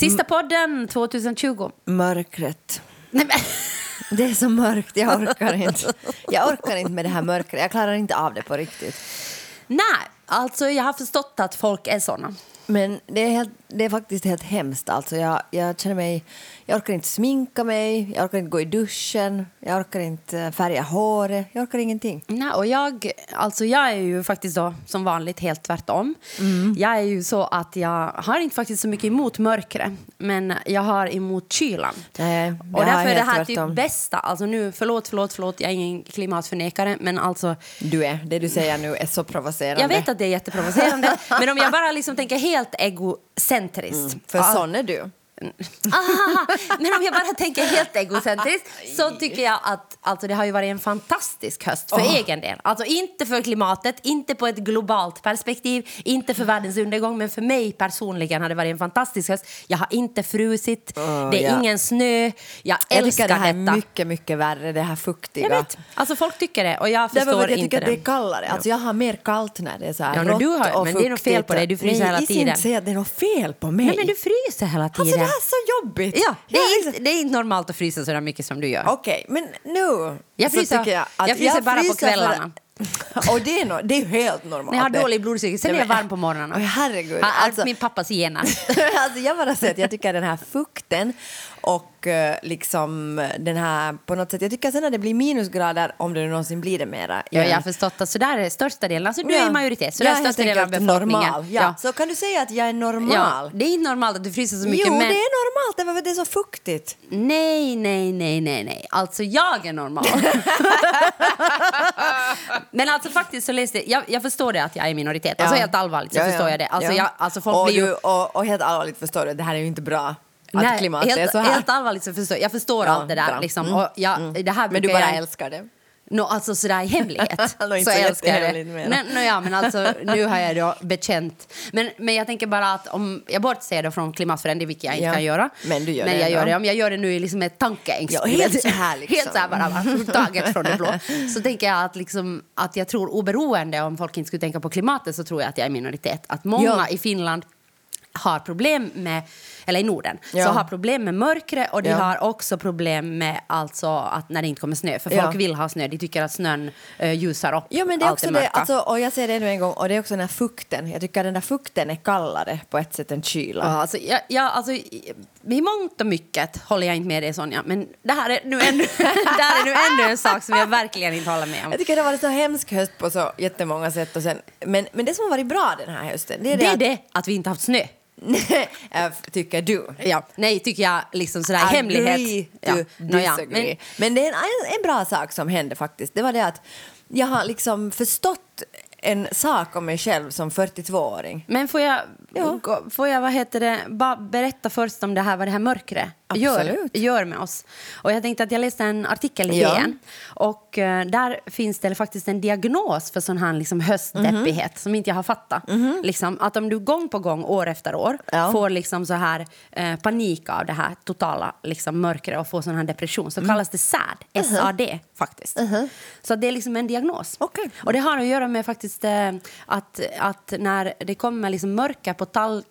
Sista podden 2020. Mörkret. Nej, men. Det är så mörkt, jag orkar inte. Jag orkar inte med det här mörkret. Jag klarar inte av det på riktigt. Nej, alltså jag har förstått att folk är såna. Men det är, helt, det är faktiskt helt hemskt. Alltså jag, jag känner mig... Jag orkar inte sminka mig, jag orkar inte gå i duschen, jag orkar inte färga håret, jag orkar ingenting. Nej, och jag, alltså jag är ju faktiskt då, som vanligt helt tvärtom. Mm. Jag är ju så att jag har inte faktiskt så mycket emot mörkret, men jag har emot kylan. Nej, och därför är det här tvärtom. typ bästa. Alltså nu, förlåt, förlåt, förlåt, jag är ingen klimatförnekare, men alltså Du är, det du säger nu är så provocerande. jag vet att det är jätteprovocerande, men om jag bara liksom tänker helt egocentriskt. För Ja. sån är du. Men om jag bara tänker helt egocentriskt så tycker jag att alltså, det har ju varit en fantastisk höst för egen del. Alltså inte för klimatet, inte på ett globalt perspektiv, inte för världens undergång, men för mig personligen har det varit en fantastisk höst. Jag har inte frusit, det är ja. ingen snö, jag Jag älskar tycker det här detta. är mycket, mycket värre, det här fuktiga. Jag vet, alltså folk tycker det och jag förstår att jag inte tycker att det är det. kallare. Alltså jag har mer kallt när det är så här Ja, rått du har- och men det är nog fel fuktigt. på dig. Du fryser Nej, hela jag tiden. inte säga att det är något fel på mig. Nej, men du fryser hela tiden. Alltså det så jobbigt. ja, det, Jag är inte, det är inte normalt att frysa så där mycket som du gör. Okej, men nu Jag så fryser- tycker jag att jag fryser bara på fryser för- kvällarna. och det är, no, det är helt normalt. När jag har dålig blodsocker, sen är jag varm på morgnarna. Oj, herregud. Ja, Alltså- min pappas gener. alltså jag bara säger att jag tycker den här fukten och eh, liksom den här på något sätt, jag tycker sen när det blir minusgrader, om det någonsin blir det mera. Ja, jag har förstått att så där är största delen. Alltså, du är i majoritet, så jag är största delen av befolkningen. Normal. Ja. Så kan du säga att jag är normal? Ja, det är inte normalt att du fryser så mycket. jo, men... det är normalt, det att det är så fuktigt. Nej, nej, nej, nej, nej. Alltså, jag är normal. men alltså faktiskt så läste jag, jag förstår det att jag är i minoritet. Alltså Ja. helt allvarligt så Ja, ja. förstår jag det. Alltså, Ja. jag, alltså folk och, blir ju... och, och helt allvarligt förstår du, det här är ju inte bra. Att Nej, klimatet helt, är så här. helt allvarligt så förstår jag. Förstår Ja, allt det där. Liksom. Mm, jag, det här Men du bara jag- älskar det. No, alltså sådär i hemlighet. Så så älskar jag det. Nej, no, ja, men alltså, nu har jag då bekänt. Men, men jag tänker bara att om jag bortser då från klimatförändring, vilket jag inte Ja, kan göra. men du gör men det jag gör det. Om jag gör det nu i liksom ett tankeexperiment. Ja, helt så här liksom. helt så här bara, bara taget från det blå. Så tänker jag att, liksom, att jag tror oberoende om folk inte skulle tänka på klimatet så tror jag att jag är minoritet. Att många Ja. i Finland har problem med, eller i Norden, Ja. så har problem med mörkret och de Ja. har också problem med alltså att när det inte kommer snö. För Ja. folk vill ha snö, de tycker att snön uh, ljusar upp Ja, men det är allt också det, mörka. alltså, och jag säger det ännu en gång, och det är också den här fukten. Jag tycker att den där fukten är kallare på ett sätt än kylan. Ja, alltså, jag, jag, alltså, i i mångt och mycket håller jag inte med dig, Sonja. Men det här är nu ännu, det här är nu ännu en sak som jag verkligen inte håller med om. Jag tycker det har varit så hemsk höst på så jättemånga sätt. Och sen, men, men det som har varit bra den här hösten, det är det, Det är att, det att vi inte haft snö. Tycker du. Ja, nej, tycker jag liksom sådär i hemlighet. Agree Ja, nåja, disagree. men- Men, det är en, en bra sak som hände faktiskt. Det var det att jag har liksom förstått en sak om mig själv som 42-åring. Men får jag, Ja. får jag vad heter det, bara berätta först om det här, vad det här mörkret gör, Absolut. gör med oss? Och jag tänkte att jag läste en artikel i Ja. DN och eh, där finns det faktiskt en diagnos för sån här liksom höstdeppighet som inte jag har fattat. Liksom, att om du gång på gång, år efter år, Ja. får liksom så här eh, panik av det här totala liksom, mörkret och får sån här depression så kallas det SAD, SAD faktiskt. Så det är liksom en diagnos. Okej. Och det har att göra med faktiskt eh, att, att när det kommer liksom mörker på tall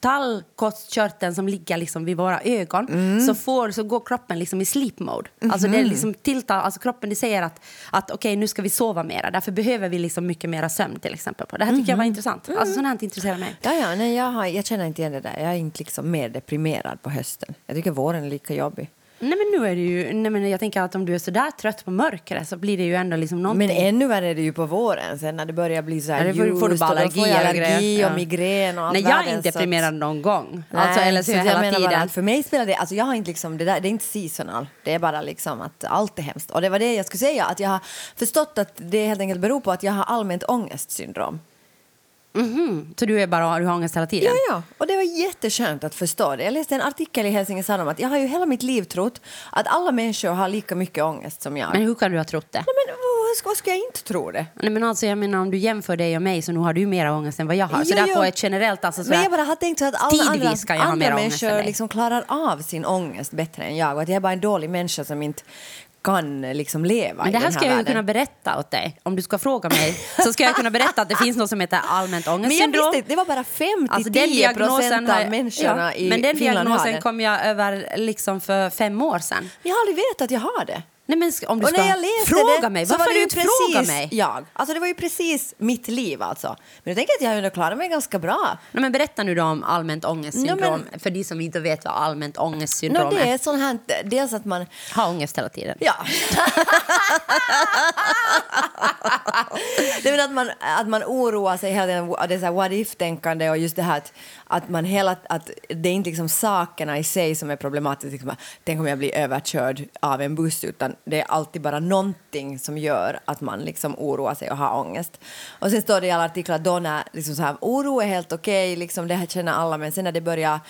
tallkottkörteln som ligger liksom vid våra ögon så, får, så går kroppen liksom i sleep mode. Alltså det är liksom tilltal, alltså kroppen det säger att, att okej nu ska vi sova mera. Därför behöver vi liksom mycket mera sömn till exempel. På. Det här tycker jag var intressant. Alltså sånt här intresserar mig. Ja, ja, nej, jag, har, jag känner inte igen det där. Jag är inte liksom mer deprimerad på hösten. Jag tycker våren är lika jobbig. Nej men nu är det ju, nej men jag tänker att om du är så där trött på mörkret så blir det ju ändå liksom någonting. Men ännu värre är det ju på våren sen när det börjar bli så här det får- ljust får du bara och allergier och allergi och Ja. migrän och allt Nej jag är inte så deprimerad någon gång. Nej, alltså, eller så är jag jag menar bara att för mig spelar det, alltså jag har inte liksom, det, där, det är inte seasonal, det är bara liksom att allt är hemskt. Och det var det jag skulle säga, att jag har förstått att det helt enkelt beror på att jag har allmänt ångestsyndrom. Mhm. Så du, är bara, du har ångest hela tiden? Ja, ja, och det var jätteskönt att förstå det. Jag läste en artikel i Helsingin om att jag har ju hela mitt liv trott att alla människor har lika mycket ångest som jag. Men hur kan du ha trott det? Nej, men vad ska, vad ska jag inte tro det? Nej, men alltså, jag menar, om du jämför dig och mig så nu har du mer ångest än vad jag har. Så Jo, där jo. på ett generellt... Alltså, Men sådär, jag bara har tänkt så att alla andra, andra människor liksom klarar av sin ångest bättre än jag och att jag är bara en dålig människa som inte kan liksom leva Men det i här den ska jag ju kunna berätta åt dig. Om du ska fråga mig så ska jag kunna berätta att det finns något som heter allmänt Men jag ångestsyndrom. visste det var bara 5 Alltså, till den 10 diagnosen procent av människorna ja, i Men den Finland diagnosen kom jag över liksom för fem år sedan. Jag har aldrig vetat att jag har det. Nej, men om du ska när jag läste fråga det, mig, varför var inte precis mig? Jag. Alltså det var ju precis mitt liv alltså. Men jag tänker att jag ändå klarat mig ganska bra. Nej, men berätta nu då om allmänt ångestsyndrom, Nej, för de som inte vet vad allmänt ångestsyndrom det är. sånt här, dels att man... Har ångest hela tiden. Ja. det är att man, att man oroar sig hela tiden, det är så här what if-tänkande och just det här att, att man hela, att det är inte liksom sakerna i sig som är problematiskt, liksom, tänk om jag blir överkörd av en buss, utan det är alltid bara någonting som gör att man liksom oroar sig och har ångest. Och sen står det i alla artiklar att då när liksom så här, oro är helt okej, liksom, det här känner alla, men sen när det börjar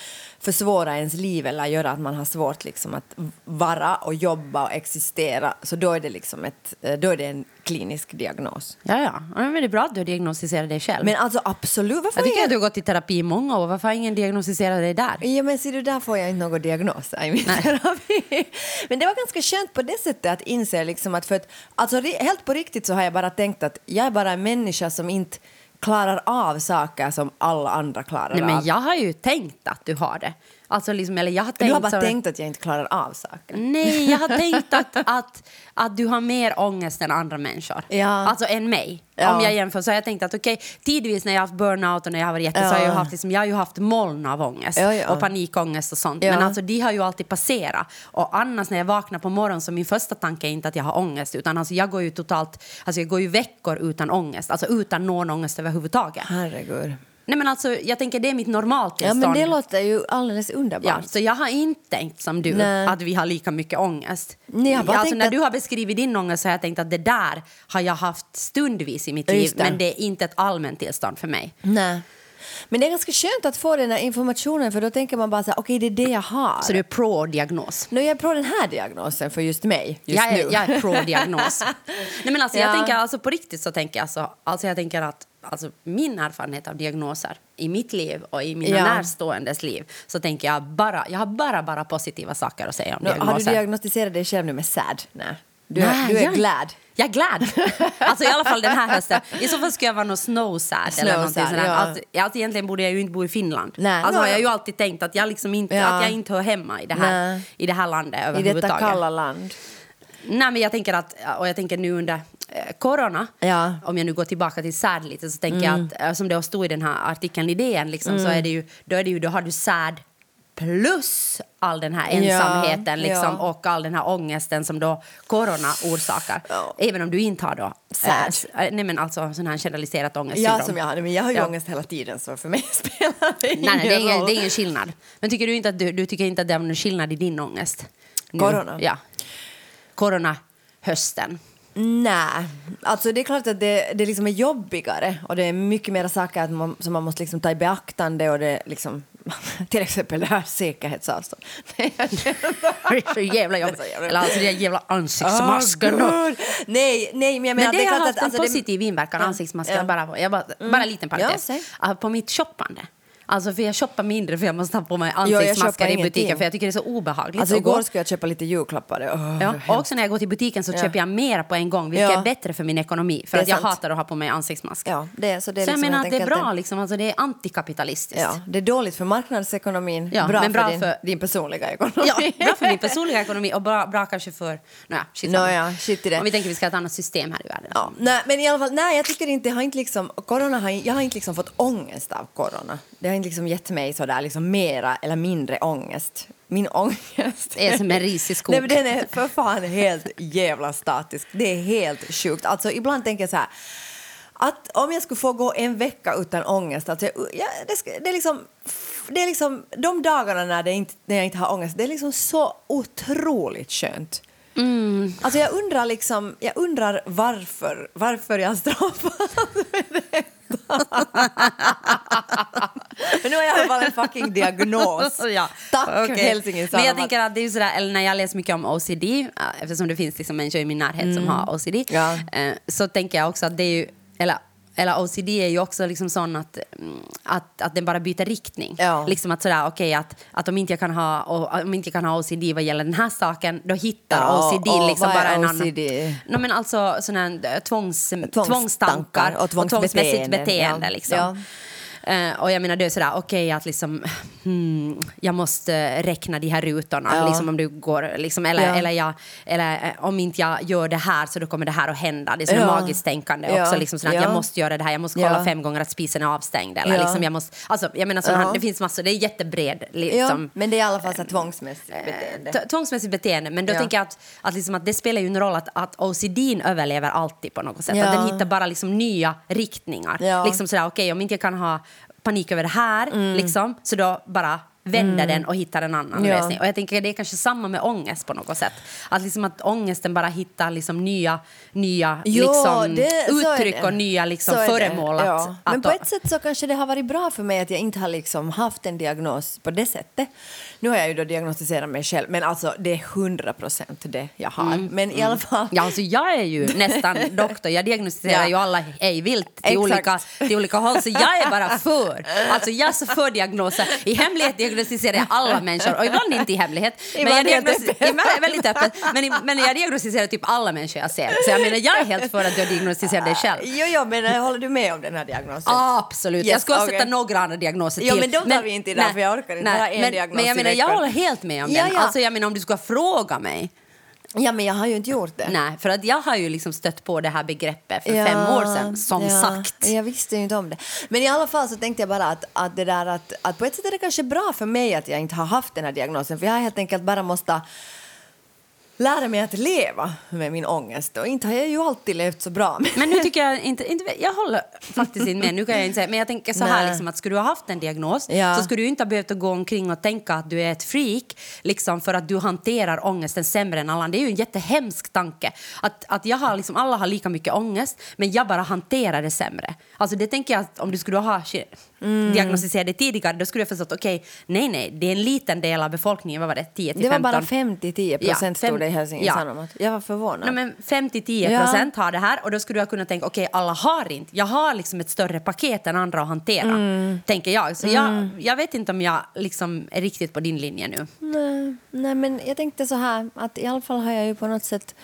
försvåra ens liv eller göra att man har svårt liksom att vara och jobba och existera, så då är det liksom ett, eh, då är det en klinisk diagnos. Ja, ja. men det är bra att du har diagnostiserat dig själv. Men alltså absolut, varför jag tycker är- att du har gått i terapi i många år. Varför har ingen diagnostiserat dig där? Ja, men ser du, där får jag inte några diagnoser i min Nej. terapi. Men det var ganska skönt på det sättet att inse liksom att för att, alltså helt på riktigt så har jag bara tänkt att jag är bara en människa som inte klarar av saker som alla andra klarar Nej, men av. jag har ju tänkt att du har det. Alltså liksom, eller jag har du tänkt har bara så- tänkt att jag inte klarar av saker. Nej, jag har tänkt att, att, att du har mer ångest än andra människor. Ja. Alltså än mig. Ja. Om jag jämför så har jag tänkt att okej, tidvis när jag har haft burnout och när jag har varit jätte så har jag, Ja. haft, liksom, jag har ju haft moln av ångest Ja, ja. och panikångest och sånt. Ja. Men alltså de har ju alltid passerat. Och annars när jag vaknar på morgonen så min första tanke är inte att jag har ångest utan alltså jag går ju totalt, alltså jag går ju veckor utan ångest. Alltså utan någon ångest överhuvudtaget. Herregud. Nej men alltså jag tänker det är mitt Ja, normaltillstånd. men det låter ju alldeles underbart. Ja, så jag har inte tänkt som du, Nej. att vi har lika mycket ångest. Nej, jag bara alltså, när att- du har beskrivit din ångest så har jag tänkt att det där har jag haft stundvis i mitt liv, men det är inte ett allmänt tillstånd för mig. Nej. Men det är ganska skönt att få den här informationen för då tänker man bara så här, okej det är det jag har. Så du är pro-diagnos. Nu är jag på den här diagnosen för just mig, just Jag nu. är, jag är pro-diagnos. Nej, men alltså, Ja. jag tänker, alltså, på riktigt så tänker jag så, alltså, jag tänker att alltså, min erfarenhet av diagnoser i mitt liv och i mina Ja. närståendes liv så tänker jag bara, jag har bara, bara positiva saker att säga om Nå, har du diagnoser. diagnostiserat dig själv nu med SAD? Nej. Du, Nej, du är jag- glad. Jag är glad. Alltså i alla fall den här hösten. I så fall ska jag vara någon snow sad eller Snow någonting sad, sådär. ja. Alltså, alltså egentligen borde jag ju inte bo i Finland. Nej. Alltså No, har jag ja. ju alltid tänkt att jag liksom inte, Ja. att jag inte hör hemma i det här, Nej. i det här landet I detta överhuvudtaget. kalla land. Nej men jag tänker att, och jag tänker nu under eh, corona, Ja. Mm. om jag nu går tillbaka till sad lite så tänker jag att, eh, som det stod i den här artikeln i DN liksom, så är det ju, då är det ju, då har du sad plus all den här Ja, ensamheten liksom, ja. och all den här ångesten som då corona orsakar. Ja. Även om du inte har då eh, nej men alltså sån här generaliserat ångestsyndrom. Ja, som jag hade, men jag har ju Ja. ångest hela tiden så för mig spelar det ingen Nej, nej det, är ingen, roll. det är ingen skillnad. Men tycker du inte att du, du tycker inte att det är någon skillnad i din ångest? Nu? Corona? Ja. Corona hösten. Nej, alltså det är klart att det, det liksom är jobbigare och det är mycket mer saker att man, som man måste liksom ta i beaktande och det liksom, till exempel det här säkerhetsavstånd. Det är så jävla jobbigt. Det Eller alltså de jävla ansiktsmasken. Åh, Gud. nej, nej, men jag menar Men det är har haft en alltså, det- positiv inverkan, Ja, ansiktsmasken. ja. Bara, jag bara, bara en liten Ja, parentes. Ah, på mitt shoppande. Alltså för jag shoppar mindre för jag måste ha på mig jag ansiktsmasker i butiken för jag tycker det är så obehagligt. Alltså igår skulle jag köpa lite julklappar. Åh, Ja, och också när jag går till butiken så Ja. köper jag mer på en gång, vilket Ja. är bättre för min ekonomi. För att jag sant. hatar att ha på mig ansiktsmask. Ja, det, är- så det är så jag liksom menar helt att det är bra, en- liksom, alltså det är antikapitalistiskt. Ja, det är dåligt för marknadsekonomin, Ja, bra, men bra för, din, för- din personliga ekonomi. Ja, bra för min personliga ekonomi och bra, bra kanske för... Naja, shit, samma. ja, shit i det. Om vi tänker att vi ska ha ett annat system här i världen. Ja, nej, men i alla fall, nej, jag tycker inte, jag har inte liksom, corona har, jag har inte liksom fått ångest av corona. Det har inte liksom gett mig sådär liksom mera eller mindre ångest. Min ångest är som en risig skog. Nej, men den är för fan helt jävla statisk. Det är helt sjukt. Alltså ibland tänker jag så här, att om jag skulle få gå en vecka utan ångest, alltså jag, ja, det, det är liksom det är liksom, de dagarna när, det inte, när jag inte har ångest, det är liksom så otroligt skönt. Mm. Alltså jag undrar liksom, jag undrar varför, varför jag straffas med detta. Men nu har jag i alla fall en fucking diagnos. ja. Tack Okej. Helsingin Men jag tänker att det är sådär, eller när jag läser mycket om OCD, äh, eftersom det finns liksom människor i min närhet som har OCD, Mm. Ja. eh, så tänker jag också att det är ju, eller eller OCD är ju också liksom sån att, mm, att, att den bara byter riktning. Ja. Liksom att sådär, okej, att, att om inte jag kan ha, och, om inte jag kan ha OCD vad gäller den här saken, då hittar Ja, OCD och liksom bara en OCD? annan... No, men alltså sådana här tvångs, Tvångstankar tvångstankar och tvångsbeteenden, tvångsmässigt beteende. ja. Liksom. Eh, och jag menar det är sådär, okej att liksom, hmm, jag måste räkna de här rutorna, Ja. liksom om du går, liksom, eller, Ja. eller, jag, eller eh, om inte jag gör det här så då kommer det här att hända. Det är sådär Ja. magiskt tänkande också, liksom sådär, jag måste göra det här, jag måste kolla fem gånger att spisen är avstängd. Eller, liksom, jag måste, alltså, jag menar Ja. det finns massor, det är jättebred. Ja, Liksom, men det är i alla fall så tvångsmässigt beteende. T- Tvångsmässigt beteende, men då tänker jag att, att, liksom att det spelar ju en roll att, att OCD överlever alltid på något sätt. Att den hittar bara liksom nya riktningar. Liksom sådär, okej, om inte jag kan ha panik över det här, liksom, så då bara vänder den och hittar en annan Ja. lösning. Och jag tänker det är kanske samma med ångest på något sätt. Att, liksom att ångesten bara hittar liksom nya, nya Jo, liksom, det- uttryck och nya liksom, föremål. Att, ja. Men på ett sätt så kanske det har varit bra för mig att jag inte har liksom haft en diagnos på det sättet. Nu har jag ju då diagnostiserat mig själv, men alltså det är hundra procent det jag har. Men i alla fall... Ja, alltså jag är ju nästan doktor. Jag diagnostiserar Ja. ju alla hej vilt till Exakt. olika, till olika håll. Så jag är bara för. Alltså jag är så för diagnoser. I hemlighet diagnostiserar jag alla människor. Och ibland inte i hemlighet. Men jag är väldigt öppet. Men, men jag diagnostiserar typ alla människor jag ser. Så jag menar, jag är helt för att du diagnostiserar dig själv. Jo, jo, men eh, håller du med om den här diagnosen? Absolut. Yes, jag skulle okej. sätta några andra diagnoser till. men de tar vi inte idag, för jag orkar inte bara en men, diagnos Men jag menar, jag håller helt med om den. ja. Alltså jag menar, om du ska fråga mig. Ja, men jag har ju inte gjort det. Nej, för att jag har ju liksom stött på det här begreppet för Ja, fem år sedan, som ja, sagt. Jag visste inte om det. Men i alla fall så tänkte jag bara att, att det där att, att på ett sätt är det kanske bra för mig att jag inte har haft den här diagnosen för jag har helt enkelt bara måste lära mig att leva med min ångest och inte har jag ju alltid levt så bra. Men nu tycker jag inte, inte... Jag håller faktiskt inte med. Nu kan jag inte säga, men jag tänker så här liksom, att skulle du ha haft en diagnos Ja. så skulle du inte ha behövt gå omkring och tänka att du är ett freak liksom, för att du hanterar ångesten sämre än alla andra. Det är ju en jättehemsk tanke. Att, att jag har, liksom, alla har lika mycket ångest men jag bara hanterar det sämre. Alltså det tänker jag att om du skulle ha Mm. diagnostiserat det tidigare då skulle jag förstått okej, nej nej, det är en liten del av befolkningen, vad var det, 10 till Det var 15? bara 5-10 Ja, procent fem- stod det i Helsingin ja. Sanomat. Jag var förvånad. Nej, men 5-10 procent har det här och då skulle jag kunna tänka okej alla har inte. Jag har liksom ett större paket än andra att hantera. Mm. Tänker jag. Så jag, jag vet inte om jag liksom är riktigt på din linje nu. Nej, nej, men jag tänkte så här att i alla fall har jag ju på något sätt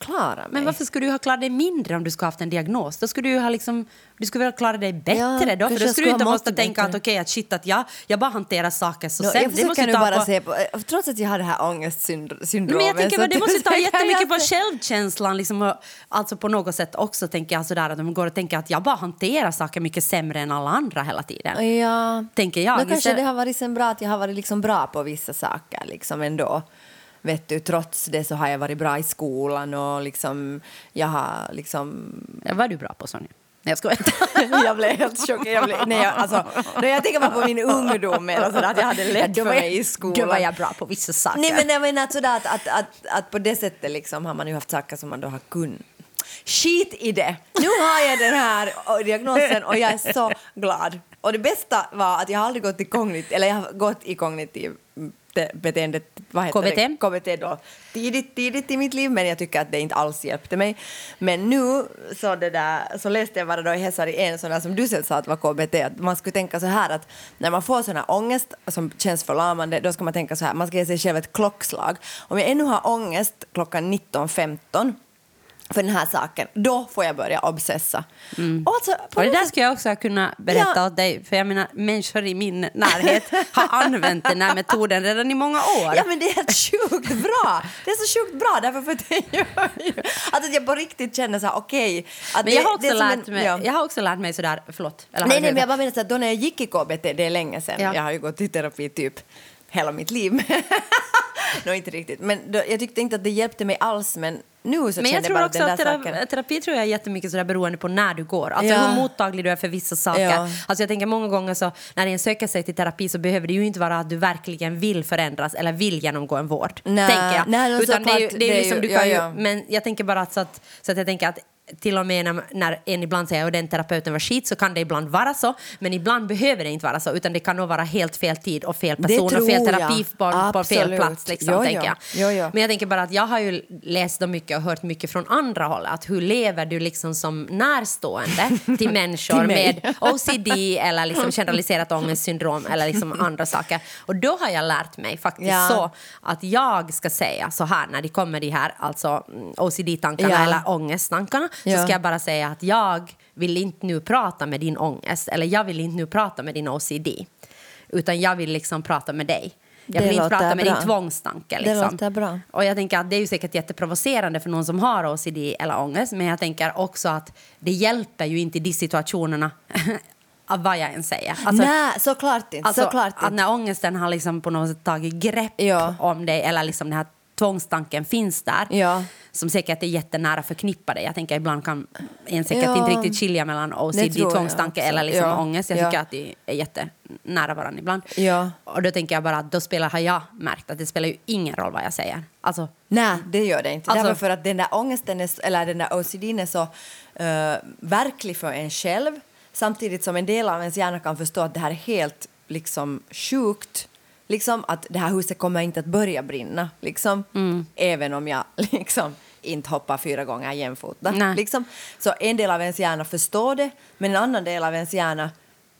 klarat mig. Men varför skulle du ha klarat dig mindre om du skulle ha haft en diagnos? Då skulle du ha liksom, du skulle väl klara dig bättre Ja, då? För då skulle du inte måste mått tänka bättre. att okej, att shit att jag, jag bara hanterar saker så Nå, sen. jag Det måste nu ta bara på- se på, trots att jag har det här ångestsyndromet. Men jag tänker, väl, det att- måste ta jättemycket på självkänslan. Liksom, och, alltså på något sätt också tänker jag sådär att de går och tänker att jag bara hanterar saker mycket sämre än alla andra hela tiden. Ja. Tänker jag. Då kanske det har varit sen bra att jag har varit liksom bra på vissa saker liksom ändå. Vet du, trots det så har jag varit bra i skolan och liksom jag har liksom... Ja, vad är du bra på, Sonja? Nej, jag skojar. jag blev helt chockad. Jag blev, nej, jag, alltså, när jag tänker på min ungdom eller sådär, att jag hade lätt Då för var mig i skolan. Då var jag bra på vissa saker. Nej men jag menar att sådär att, att, att, att på det sättet liksom har man ju haft saker som man då har kunnat. Skit i det! Nu har jag den här och diagnosen och jag är så glad. Och det bästa var att jag aldrig gått i kognitiv, eller jag har gått i kognitiv beteendet, vad heter KBT? det? KBT då, tidigt, tidigt i mitt liv men jag tycker att det inte alls hjälpte mig. Men nu så, det där, så läste jag bara då i Hesari en sån där som du sen sa att var KBT, att man skulle tänka så här att när man får sån här ångest som känns förlamande då ska man tänka så här, man ska ge sig själv ett klockslag. Om jag ännu har ångest klockan 19.15 för den här saken, då får jag börja obsessa. Och alltså, Och det där skulle jag också kunna berätta Ja. åt dig, för jag menar människor i min närhet har använt den här metoden redan i många år. Ja men det är helt sjukt bra! Det är så sjukt bra därför för att det gör ju att jag på riktigt känner så här okej. att Men jag har, också lärt en- mig, ja. jag har också lärt mig sådär, förlåt. Eller Nej, nej, men jag bara menar så att då när jag gick i KBT, det är länge sedan, Ja. jag har ju gått i terapi typ hela mitt liv. Nå, inte riktigt. Men då, jag tyckte inte att det hjälpte mig alls, men nu så Men jag tror bara också att terapi, saken... terapi tror jag är jättemycket sådär beroende på när du går. Alltså Ja. hur mottaglig du är för vissa saker. Ja. Alltså jag tänker många gånger så när en söker sig till terapi så behöver det ju inte vara att du verkligen vill förändras eller vill genomgå en vård. Nej. tänker jag. Nej, no, Utan det är ju, det är liksom, ju- du kan ja. ju, men jag tänker bara att, så att, så att jag tänker att till och med när, när en ibland säger att den terapeuten var skit så kan det ibland vara så, men ibland behöver det inte vara så, utan det kan nog vara helt fel tid och fel person och fel terapi på, på fel plats. Liksom, tänker jo. jag. Jo. Men jag tänker bara att jag har ju läst mycket och hört mycket från andra håll, att hur lever du liksom som närstående till människor Till med OCD eller liksom generaliserat ångestsyndrom eller liksom andra saker. Och då har jag lärt mig faktiskt Ja. så att jag ska säga så här när det kommer de här alltså, mm, OCD-tankarna Ja. eller ångesttankarna så Ja. ska jag bara säga att jag vill inte nu prata med din ångest eller jag vill inte nu prata med din OCD utan jag vill liksom prata med dig. Jag Det vill inte låter prata med bra. din tvångstanke. Det Liksom. låter bra. Och jag tänker att det är ju säkert jätteprovocerande för någon som har OCD eller ångest men jag tänker också att det hjälper ju inte i de situationerna av vad jag än säger. Alltså, Nej, såklart inte. Alltså, såklart att inte. när ångesten har liksom på något sätt tagit grepp Ja. om dig eller liksom den här tvångstanken finns där Ja. som säkert är jättenära förknippade. Jag tänker ibland kan en säkert Ja. inte riktigt skilja mellan OCD, tvångstanke eller liksom Ja. ångest. Jag Ja. tycker att de är jättenära varandra ibland. Ja. Och då tänker jag bara att då spelar, har jag märkt att det spelar ju ingen roll vad jag säger. Alltså, Nej, det gör det inte. Alltså- Därför för att den där ångesten, är, eller den där OCDn är så eh, verklig för en själv samtidigt som en del av ens hjärna kan förstå att det här är helt liksom sjukt. Liksom att det här huset kommer inte att börja brinna, liksom. Mm. Även om jag liksom inte hoppar fyra gånger jämfota. Liksom. Så en del av ens hjärna förstår det, men en annan del av ens hjärna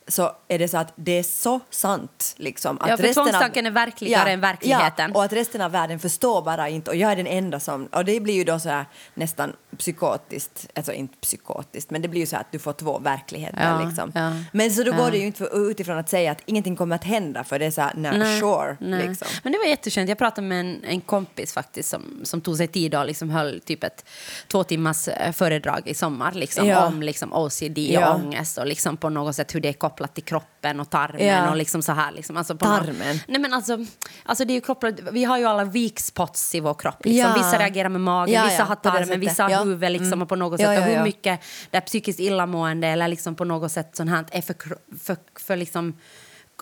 så är det så att det är så sant. Liksom, att Ja, för resten av- tvångstanken är verkligare än verkligheten. Ja, och att resten av världen förstår bara inte och jag är den enda som... Och det blir ju då så här nästan psykotiskt, alltså inte psykotiskt, men det blir ju så här att du får två verkligheter Ja, liksom. ja. Men så då Ja. går det ju inte utifrån att säga att ingenting kommer att hända för det är så här, nej, sure, nej. liksom. Men det var jätteskönt. Jag pratade med en, en kompis faktiskt som, som tog sig tid och liksom höll typ ett två timmars eh, föredrag i sommar liksom, Ja. om liksom OCD Ja. och ångest och liksom på något sätt hur det är kopplat till kroppen och tarmen Ja. och liksom så här. Liksom. Alltså Tarmen? Något, nej men alltså, alltså det är kopplat, vi har ju alla weak spots i vår kropp. Liksom. Ja. Vissa reagerar med magen, Ja, vissa har tarmen, vissa har Ja. huvudet liksom, Mm. och på något sätt. och hur mycket det är psykiskt illamående eller liksom på något sätt sånt här är för, för, för liksom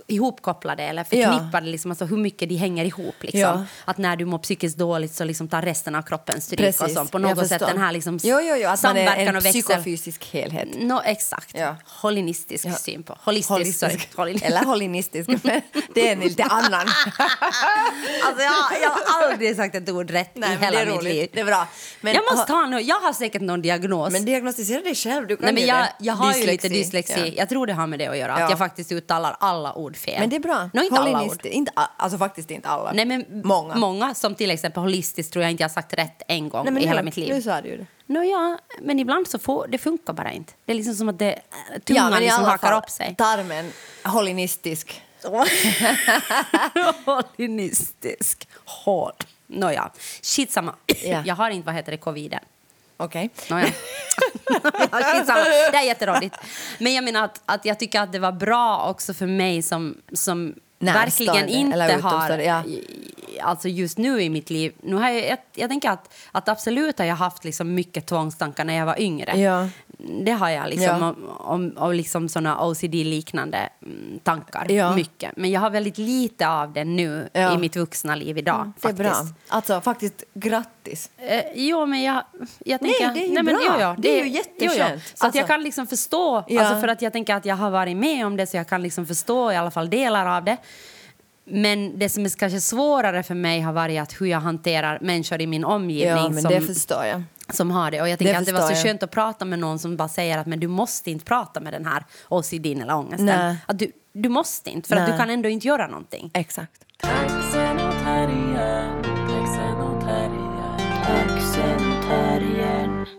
ihopkopplade eller förknippade, liksom, alltså hur mycket de hänger ihop. Liksom. Ja. Att när du mår psykiskt dåligt så liksom tar resten av kroppen stryk och Precis, så. På jag något sätt den här liksom jo, jo, jo, att man är samverkan en och växel. psykofysisk helhet. No, exakt. Ja. Holinistisk Ja. syn på. Holistisk, sorry. Holin- Eller holinistisk, men det är en lite annan. alltså, jag, jag har aldrig sagt ett ord rätt Nej, i hela det är mitt roligt. liv. Det är bra. Men jag måste ha jag har säkert någon diagnos. Men diagnostisera dig själv. Du kan Nej, men jag, jag har ju lite Dyslexi. dyslexi. Ja. Jag tror det har med det att göra. Ja. Att jag faktiskt uttalar alla ord fel. Men det är bra. No, inte alla ord. Inte, alltså faktiskt inte alla. Nej, men Många. många. Som till exempel holistiskt tror jag inte jag har sagt rätt en gång Nej, men i hela mitt liv. Nu sa du ju det. No, ja, men ibland så får, det funkar bara inte. Det är liksom som att det, tungan men i liksom hakar fall, upp sig. tarmen, holinistisk. Holinistisk. Hård. Nåja, skitsamma. Ja. Jag har inte, vad heter det, coviden. Okej. Nåja. ja, skitsamma. Det är jätteroligt. Men jag menar att, att jag tycker att det var bra också för mig som, som verkligen Närstående inte eller har... ja. Alltså just nu i mitt liv. Nu har jag, jag, jag tänker att, att absolut har jag haft liksom mycket tvångstankar när jag var yngre. Ja. Det har jag liksom. Ja. Om, om, om liksom såna OCD-liknande mm, tankar. Ja. Mycket. Men jag har väldigt lite av det nu Ja. i mitt vuxna liv idag. Det är faktiskt. bra. Alltså faktiskt grattis. Eh, jo, men jag, jag Nej, tänker... det är ju men, bra. jo, ja, Det är ju jo, jätteskönt. Så att Alltså- jag kan liksom förstå, alltså för att jag tänker att jag har varit med om det så jag kan liksom förstå i alla fall delar av det. Men det som är kanske svårare för mig har varit att hur jag hanterar människor i min omgivning Ja, men som, det förstår jag. som har det. Och jag tänker Det att det var så jag. skönt att prata med någon som bara säger att men du måste inte prata med den här OCD eller ångesten. Nej. Att du, du måste inte, för att Nej. du kan ändå inte göra någonting. Exakt. Taxen och terriern,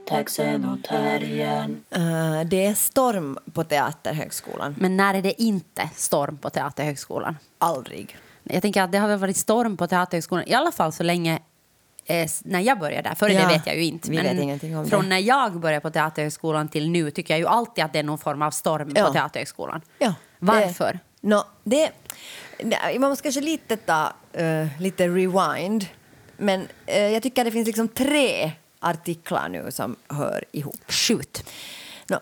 taxen och terriern. Eh, det är storm på Teaterhögskolan. Men när är det inte storm på Teaterhögskolan? Aldrig. Jag tänker att det har väl varit storm på Teaterhögskolan i alla fall så länge eh, när jag började där. Före Ja, det vet jag ju inte. om från det. när jag började på Teaterhögskolan till nu tycker jag ju alltid att det är någon form av storm Ja. på Teaterhögskolan. Ja, Varför? Det, no, det, man måste kanske lite ta eh, lite rewind. Men eh, jag tycker det finns liksom tre artiklar nu som hör ihop. Skjut. No,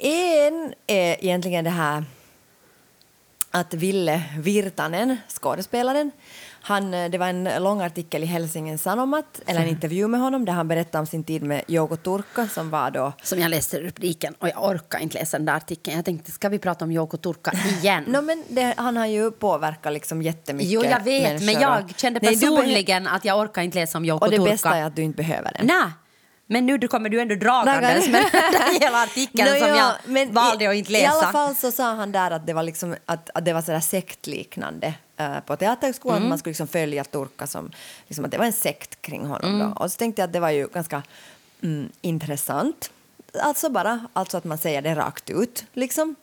en är egentligen det här att Ville Virtanen, skådespelaren, han, eh, det var en lång artikel i Helsingin Sanomat, eller en intervju med honom där han berättade om sin tid med Jouko Turka som var då Som jag läste rubriken och jag orkar inte läsa den där artikeln. Jag tänkte, ska vi prata om Jouko Turka igen? No, men det, han har ju påverkat liksom jättemycket jo, jag vet, människor men jag kände Nej, personligen att jag orkar inte läsa om Jouko Och det Turka. bästa är att du inte behöver den. Nej, men nu kommer du ändå dragandes med hela artikeln Nå, som ja, jag men valde att inte läsa. I alla fall så sa han där att det var, liksom, att, att det var sådär sektliknande eh, på Teaterhögskolan. Mm. Man skulle liksom följa Turka som liksom, att det var en sekt kring honom. Mm. Då. Och så tänkte jag att det var ju ganska mm, intressant. Alltså bara alltså att man säger det rakt ut. Liksom.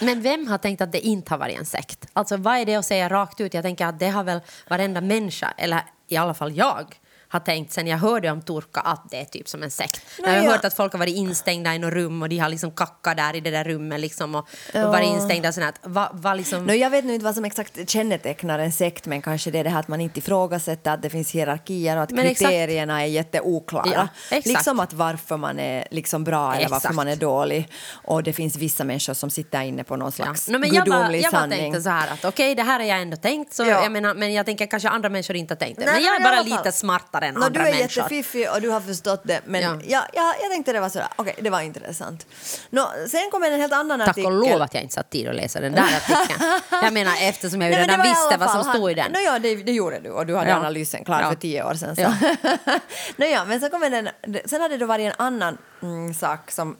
Men vem har tänkt att det inte har varit en sekt? Alltså vad är det att säga rakt ut? Jag tänker att det har väl varenda människa, eller i alla fall jag, har tänkt sen jag hörde om Turka att det är typ som en sekt. Nå, jag har ja. hört att folk har varit instängda i något rum och de har liksom kackat där i det där rummet liksom och, Ja. och varit instängda sånt. här. Vad vad liksom... No, jag vet nu inte vad som exakt kännetecknar en sekt men kanske det är det här att man inte ifrågasätter att det finns hierarkier och att Men exakt. kriterierna är jätteoklara. Ja, exakt. liksom att varför man är liksom bra eller varför Exakt. man är dålig. Och det finns vissa människor som sitter inne på någon slags No, men jag bara, gudomlig jag bara sanning. tänkte så här att okej, det här har jag ändå tänkt, så Ja. jag menar, men jag tänker kanske andra människor inte har tänkt det. Nej, men jag är bara lite smartare än Nå, andra du är människor. jättefiffig och du har förstått det men Ja. ja. Ja, jag tänkte det var sådär, okej det var intressant. Nå, sen kommer en helt annan Tack artikel. och lov att jag inte satt tid att läsa den där artikeln. Jag menar eftersom jag ju redan visste alla vad som fall stod i den. Nå, ja, det, det gjorde du och du hade Ja. analysen klar för tio år sedan. Så. Ja. Nå, ja, men så kommer den, sen hade det varit en annan mm, sak som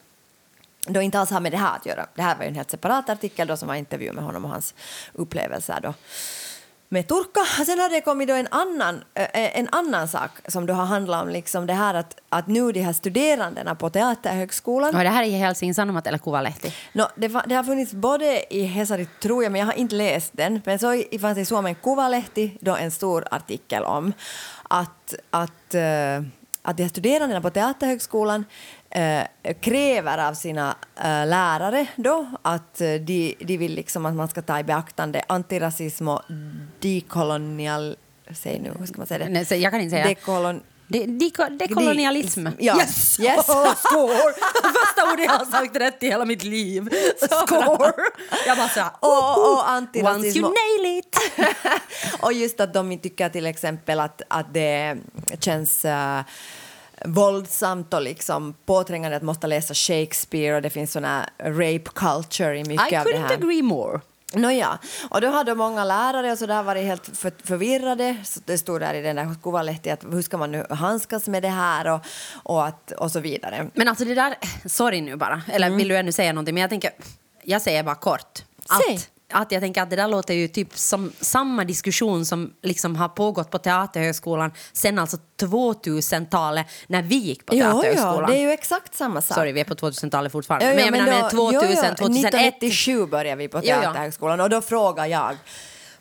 då inte alls har med det här att göra. Det här var ju en helt separat artikel då som var intervju med honom och hans upplevelser då med Turka. Sen har det kommit då en annan, en annan sak som då har handlat om liksom det här att, att nu de här studerandena på Teaterhögskolan Och det här är i Helsingin Sanomat eller Kuvalehti? No, det, det har funnits både i Hesari, tror jag, men jag har inte läst den. Men så fanns det i Suomen Kuvalehti då en stor artikel om att, att, att de här studerandena på Teaterhögskolan eh, kräver av sina eh, lärare då att eh, de, de vill liksom att man ska ta i beaktande antirasism och dekolonial... Säg nu, hur ska man säga det? Nej, jag kan inte säga. Dekolon... De, deko, dekolonialism. Ja. Yes! Yes. Score! Första ordet jag har sagt rätt i hela mitt liv. Score! Jag bara så här, Och, och Once you nail it! och just att de tycker till exempel att, att det känns uh, våldsamt och liksom påträngande att måste läsa Shakespeare och det finns sån här rape culture i mycket I av det couldn't här. agree more. Nåja, och då hade många lärare och så där varit helt för, förvirrade. Så det stod där i den där Kuvalehti att hur ska man nu handskas med det här och, och, att, och så vidare. Men alltså det där, sorry nu bara, eller vill du ännu säga någonting? Men jag tänker, jag säger bara kort. Säg. Att, att jag tänker att det där låter ju typ som samma diskussion som liksom har pågått på Teaterhögskolan sen alltså 2000-talet när vi gick på Teaterhögskolan. ja, det är ju exakt samma sak. Sorry, vi är på 2000-talet fortfarande. Ja, ja, men jag menar då- med 2000, ja, ja, 2001. 1997 började vi på. Teaterhögskolan och då frågar jag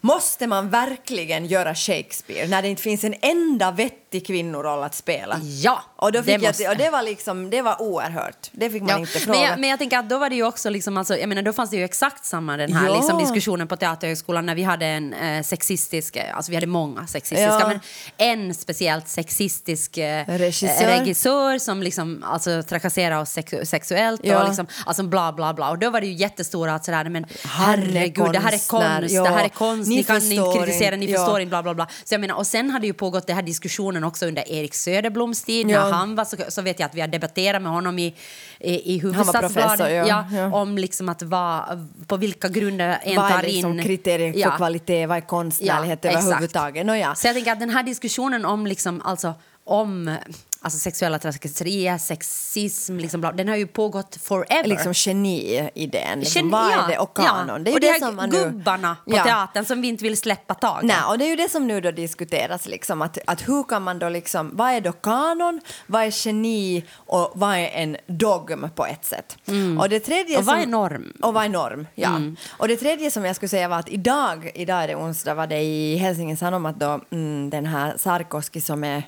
Måste man verkligen göra Shakespeare när det inte finns en enda vettig kvinnoroll att spela? Ja, och, då fick det jag, och det var liksom, det var oerhört. Det fick man Ja, inte fråga. men, jag, men jag tänker att då var det ju också liksom, alltså, jag menar, då fanns det ju exakt samma den här Ja. liksom, diskussionen på Teaterhögskolan när vi hade en eh, sexistisk, eh, alltså vi hade många sexistiska, Ja. men en speciellt sexistisk eh, Regissör. eh, regissör som liksom, alltså, trakasserade oss sex- sexuellt och liksom, alltså bla bla bla. Och då var det ju jättestora att sådär, men herregud, det här är konst, det här är konst, ni, Ni kan inte kritisera, ni förstår inte, bla bla bla. Så jag menar, och sen hade ju pågått den här diskussionen också under Erik Söderbloms tid, Ja. när han var så, så vet jag att vi har debatterat med honom i, i, i Hufvudstadsbladet ja. Ja. om liksom att vad, på vilka grunder en vad tar är liksom in... kriterier Ja. för kvalitet? Vad är konstnärlighet Ja, överhuvudtaget? Nåja. Så jag tänker att den här diskussionen om, liksom, alltså, om alltså, sexuella trakasserier, sexism, liksom, bla, den har ju pågått forever. Liksom geni-idén. Liksom, Geni- vad ja, är det? Och kanon. Ja. Det är och det, här som man nu... gubbarna på Ja. teatern som vi inte vill släppa taget. Nej, och det är ju det som nu då diskuteras, liksom, att, att hur kan man då liksom, vad är då kanon, vad är geni och vad är en dogm på ett sätt? Och, det tredje Mm. Och vad är norm? Och vad är norm, ja. Mm. Och det tredje som jag skulle säga var att idag, idag är det onsdag, var det i Helsingin Sanomat då mm, den här Sarkoski som är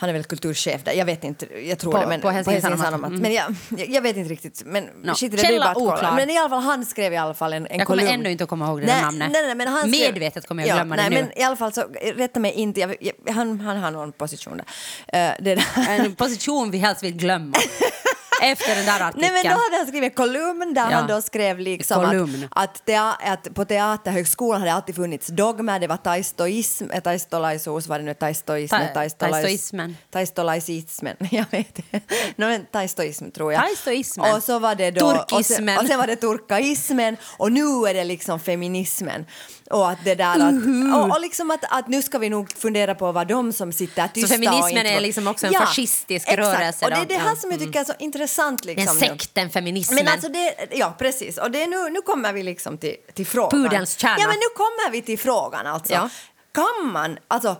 han är väl kulturchef där, jag vet inte, jag tror På- det. Men, på Helsingin Sanomat. Mm. Men jag, jag, vet inte riktigt. Men, No. shit, det Källa oklar. Men i alla fall, han skrev i alla fall en, en Jag kommer kolumn. ändå inte att komma ihåg det nej, namnet. Nej, nej, men han skrev, Medvetet kommer jag glömma det nej, nu. Men i alla fall så, rätta mig inte, jag, jag, han, han har någon position där. Det där. En position vi helst vill glömma. efter den där artikeln. Nej men då hade han skrivit en kolumn där Ja. han då skrev liksom Kolumn. att, att, tea, att på Teaterhögskolan hade alltid funnits dogmer, det var taistoism, eh, taistolaisuus, vad det nu taistoism, Ta- taistoismen. taistolaisismen, jag vet inte. no, men taistoism tror jag. Taistoismen. Och så var det då, och sen, Turkismen. och sen var det turkaismen och nu är det liksom feminismen. Och att det där att, och, och liksom att, att nu ska vi nog fundera på vad de som sitter tysta och feminismen inte- är liksom också en fascistisk exakt. rörelse Och det är det här Ja, som jag tycker är så intressant. Den Liksom, nu. sekten feminismen. Men alltså det, ja precis, och det nu, nu kommer vi liksom till, till frågan. Pudelns kärna. Ja men nu kommer vi till frågan alltså. Ja. Kan man, alltså,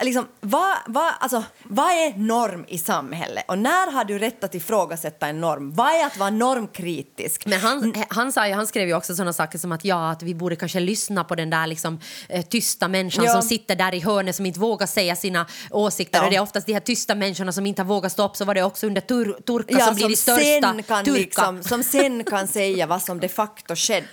liksom, vad, vad, alltså, vad är norm i samhället och när har du rätt att ifrågasätta en norm? Vad är att vara normkritisk? Men han, han, sa ju, han skrev ju också såna saker som att, ja, att vi borde kanske lyssna på den där liksom, eh, tysta människan Ja. som sitter där i hörnet som inte vågar säga sina åsikter. Ja. Och det är oftast de här tysta människorna som inte har vågat stå upp. Så var det också under tur, Turka Ja, som blir som, de största sen kan turka. liksom, som sen kan säga vad som de facto skedde.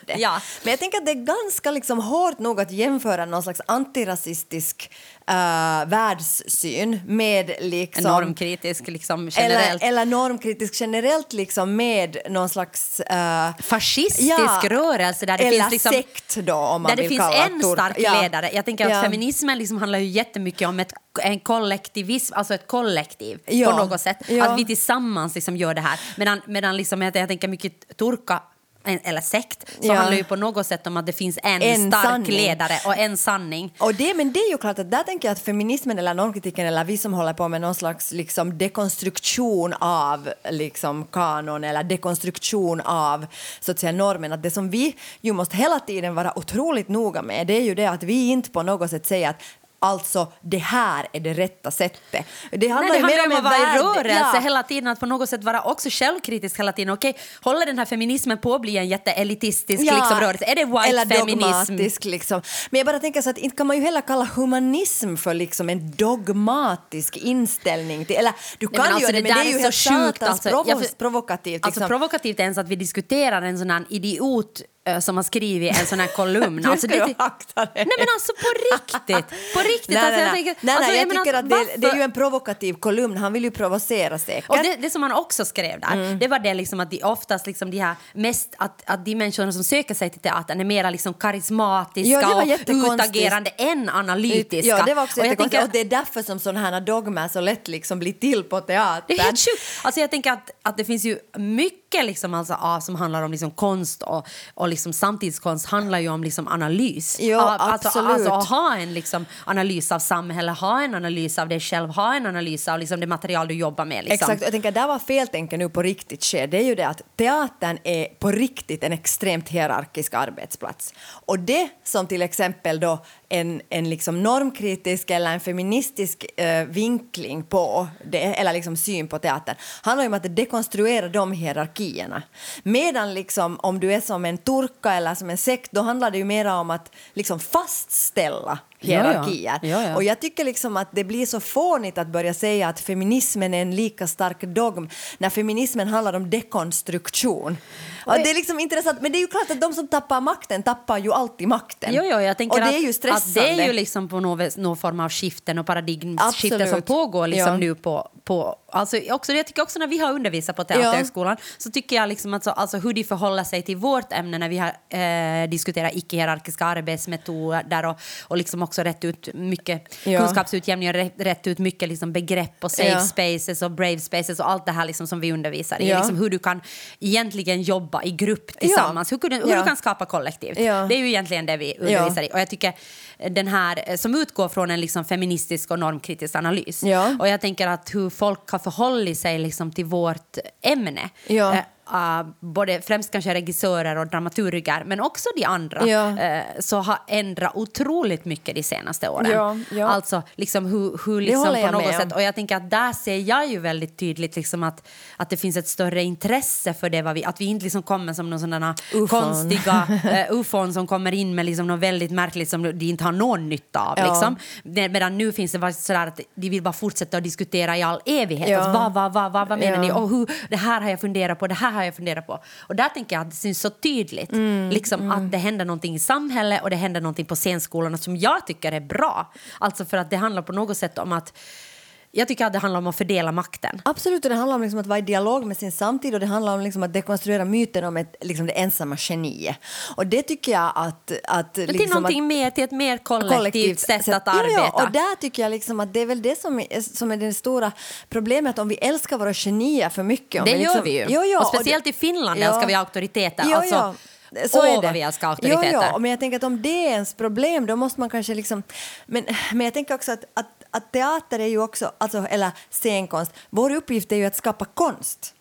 Men jag tänker att det är ganska liksom hårt nog att jämföra någon slags antirasistisk uh, världssyn med liksom... Normkritisk liksom, generellt. Eller, eller normkritisk generellt liksom med någon slags... eh, fascistisk rörelse där det eller finns liksom, sekt då om man där det vill finns kalla en tur- stark ja. ledare. Jag tänker Ja. att feminismen liksom handlar ju jättemycket om ett, en kollektivism, alltså ett kollektiv Ja. på något sätt. Ja. Att vi tillsammans liksom gör det här. Medan, medan liksom, jag, jag tänker mycket turka eller sekt, så Ja. handlar ju på något sätt om att det finns en, En stark sanning. ledare och en sanning. Och det, men det är ju klart att där tänker jag att feminismen eller normkritiken eller vi som håller på med någon slags liksom dekonstruktion av liksom kanon eller dekonstruktion av så att säga normen, att det som vi ju måste hela tiden vara otroligt noga med det är ju det att vi inte på något sätt säger att Alltså, det här är det rätta sättet. Det handlar, Nej, det ju mer handlar om att vara i rörelse Ja. hela tiden, att på något sätt vara också självkritisk hela tiden. Okej, håller den här feminismen på att bli en jätteelitistisk liksom, rörelse? Är det white eller feminism? dogmatisk. Liksom. Men jag bara tänker så att inte kan man ju heller kalla humanism för liksom en dogmatisk inställning. Till, eller du Nej, kan men alltså, ju det, men det är ju så helt satans alltså. provo- provokativt. Alltså Liksom. provokativt ens att vi diskuterar en sån här idiot som har skrivit en sån här kolumn. Alltså, dig. Nej men alltså på riktigt! På riktigt! Nej, alltså, nej, jag tänker- nej, alltså, nej, jag menar, tycker att det, det är ju en provokativ kolumn. Han vill ju provocera säkert. Och det, det som han också skrev där, Mm. det var det liksom att de oftast liksom de här mest, att, att de människorna som söker sig till teatern är mera liksom karismatiska Ja, det och utagerande än analytiska. Ja, det var också och jag tänker, Och det är därför som sådana här dogmer så lätt liksom blir till på teatern. Det är helt sjukt. Alltså jag tänker att, att det finns ju mycket liksom alltså, av, som handlar om liksom konst och, och liksom samtidskonst handlar ju om liksom analys. Ja, Av- alltså, absolut. Alltså att ha en liksom analys av samhället, ha en analys av dig själv, ha en analys av liksom det material du jobbar med. Liksom. Exakt, jag tänker där var feltänket nu på riktigt sker, det är ju det att teatern är på riktigt en extremt hierarkisk arbetsplats. Och det som till exempel då en, en liksom normkritisk eller en feministisk eh, vinkling på det, eller liksom syn på teatern handlar ju om att dekonstruera de hierarkierna. Medan liksom om du är som en turka eller som en sekt, då handlar det ju mer om att liksom fastställa hierarkier. Ja, ja. Och jag tycker liksom att det blir så fånigt att börja säga att feminismen är en lika stark dogm när feminismen handlar om dekonstruktion. Och det är liksom intressant, men det är ju klart att de som tappar makten tappar ju alltid makten. Jo, jo, jag tänker och det är att, ju stressande. att det är ju liksom på någon, någon form av skiften och paradigmskiften som pågår liksom Ja. nu på, på alltså också, jag tycker också när vi har undervisat på Teaterhögskolan så tycker jag liksom alltså, alltså hur de förhåller sig till vårt ämne när vi har eh, diskuterat icke-hierarkiska arbetsmetoder och, och liksom också rätt ut mycket Ja. kunskapsutjämning och rätt, rätt ut mycket liksom begrepp och safe Ja. spaces och brave spaces och allt det här liksom som vi undervisar i. Ja. Liksom hur du kan egentligen jobba i grupp tillsammans, hur, kunde- hur Ja. du kan skapa kollektivt. Ja. Det är ju egentligen det vi undervisar i. Och jag tycker den här eh, som utgår från en liksom feministisk och normkritisk analys. Ja. Och jag tänker att hur folk har förhållit sig liksom till vårt ämne. Ja. Uh, både främst kanske regissörer och dramaturger, men också de andra, Ja. eh, så har ändrat otroligt mycket de senaste åren. Ja, ja. Alltså liksom hur, hur liksom på något sätt. Och jag tänker att där ser jag ju väldigt tydligt liksom att, att det finns ett större intresse för det, vad vi, att vi inte liksom kommer som någon sådana konstiga uh, ufon som kommer in med liksom något väldigt märkligt som de inte har någon nytta av. Liksom. Medan nu finns det bara sådär att de vill bara fortsätta att diskutera i all evighet. Ja. Att vad, vad, vad, vad, vad menar ni? Och hur, det här har jag funderat på, det här har jag funderat på. Och där tänker jag att det syns så tydligt Mm, liksom att det händer någonting i samhället och det händer någonting på scenskolorna som jag tycker är bra. Alltså för att det handlar på något sätt om att Jag tycker att det handlar om att fördela makten. Absolut, och det handlar om liksom att vara i dialog med sin samtid och det handlar om liksom att dekonstruera myten om ett, liksom det ensamma geniet. Och det tycker jag att... att till liksom någonting att, mer, till ett mer kollektivt, sätt, att arbeta. Ja, ja, och där tycker jag liksom att det är väl det som är, som är det stora problemet om vi älskar våra genier för mycket. Det vi liksom, gör vi ju. Jo, jo, och speciellt det, i Finland ja. älskar vi auktoriteter. Jo, alltså, ja. Så Åh, är vad det. vi älskar auktoriteter. Jo, jo. Men jag tänker att om det är ens problem då måste man kanske liksom... Men, men jag tänker också att, att, att teater är ju också, alltså, eller scenkonst, vår uppgift är ju att skapa konst.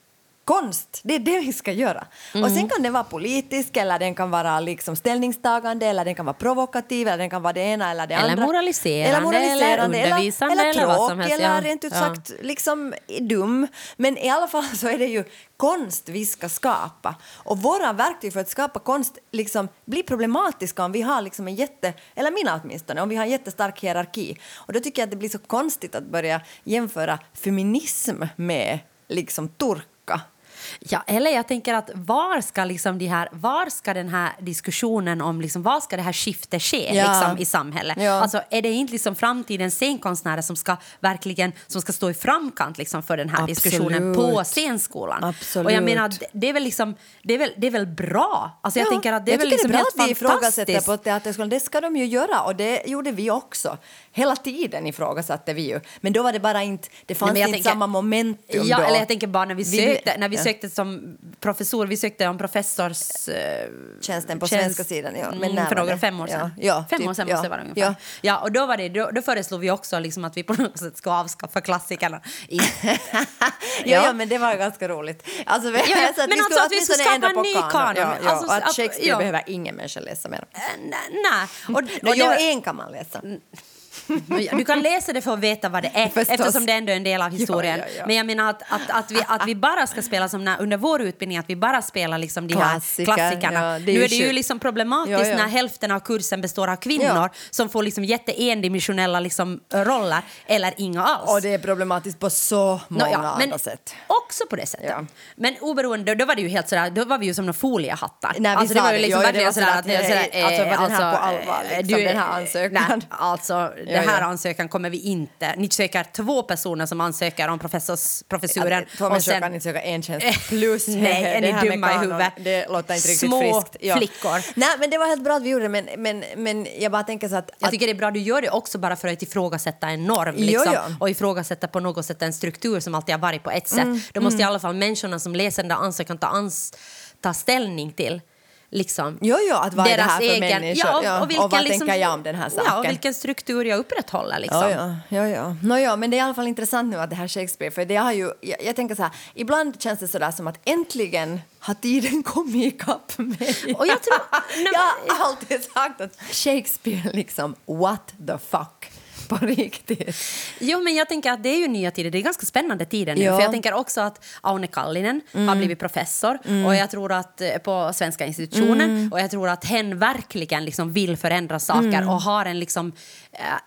Konst, det är det vi ska göra. Och Mm. sen kan den vara politisk, eller den kan vara liksom ställningstagande, eller den kan vara provokativ, eller den kan vara det ena eller det Eller andra. moraliserande, eller undervisande, eller, eller vad som tråkig, helst, eller ja. rent ut Ja. sagt liksom dum. Men i alla fall så är det ju konst vi ska skapa. Och våra verktyg för att skapa konst liksom blir problematiska om vi har liksom en jätte, eller mina åtminstone, om vi har en jättestark hierarki. Och då tycker jag att det blir så konstigt att börja jämföra feminism med liksom turka. Ja, eller jag tänker att var ska, liksom de här, var ska den här diskussionen om liksom, var ska det här skiftet ske Ja. liksom, i samhället? Ja. Alltså, är det inte liksom framtidens scenkonstnärer som ska verkligen som ska stå i framkant liksom, för den här Absolut. diskussionen på scenskolan? Absolut. Och jag menar, det- är väl, liksom, det är väl, det är väl bra? Alltså, jag Ja, tänker att det är jag väl liksom det är bra helt att vi fantastiskt. på Teaterskolan. Det ska de ju göra och det gjorde vi också. Hela tiden ifrågasatte vi ju. Men då var det bara inte, det fanns jag inte tänker- samma momentum Ja, då. eller jag tänker bara när vi sökte, när vi ja. Sökte som professor, vi sökte om professors... eh, Tjänsten på tjänst- svenska sidan, ja. Men Mm, för några fem år sedan. Ja, ja, fem typ, år sedan ja, måste det vara ungefär. ja. Ja. och då, var det, då, då föreslog vi också liksom att vi på något sätt ska avskaffa klassikerna. I, ja. ja, men det var ganska roligt. Alltså, ja, så men vi alltså att vi ska skapa en ny kanon. Ja, ja, Alltså, och att att- Shakespeare ja. behöver ingen människa läsa mer. nej. Och, och det jo, var- en kan man läsa. Du kan läsa det för att veta vad det är, Förstås. eftersom det ändå är en del av historien. Ja, ja, ja. Men jag menar att, att, att, vi, att vi bara ska spela som när, under vår utbildning, att vi bara spelar liksom de här Klassiker, klassikerna. ja, det är nu är det ju liksom problematiskt när hälften av kursen består av kvinnor som får liksom jätteendimensionella liksom roller, eller inga alls. Och det är problematiskt på så många men andra sätt. Också på det sättet. Men oberoende, då, var det ju helt sådär, då var vi ju som några foliehattar. Vi alltså, det var ju liksom verkligen sådär sådär att... att, sådär, eh, alltså, var den här på eh, allvar, liksom, den här ansökan? Nej, alltså, den Ja, här ja. ansökan kommer vi inte... Ni söker två personer som ansöker om professors, professuren. Att Två människor kan inte söka en tjänst plus Nej, är ni dumma i huvudet? Det låter inte riktigt Små friskt. flickor. Nej, men det var helt bra att vi gjorde det, men, men, men jag bara tänker så att... Jag att tycker det är bra du gör det också bara för att ifrågasätta en norm Jo, liksom, ja. och ifrågasätta på något sätt en struktur som alltid har varit på ett sätt. Mm, Då måste i alla fall människorna som läser den där ansökan ta, ans ta ställning till liksom, Jo, jo, att vad är det deras här för egen, människor? Ja, och, Ja, och, vilken, och vad liksom, tänker jag om den här Ja, och saken? vilken struktur jag upprätthåller. Liksom. Ja, ja, ja, ja. No, ja, men det är i alla fall intressant nu att det här Shakespeare, för det har ju, jag, jag tänker så här, ibland känns det så där som att äntligen har tiden kommit ikapp mig. Och jag tror- Nej, jag har alltid sagt att Shakespeare liksom, what the fuck, på riktigt. Jo, men jag tänker att det är ju nya tider. Det är ganska spännande tider nu. Ja. För jag tänker också att Aune Kallinen har blivit professor och jag tror att eh, på Svenska institutionen och jag tror att hen verkligen liksom vill förändra saker och har en liksom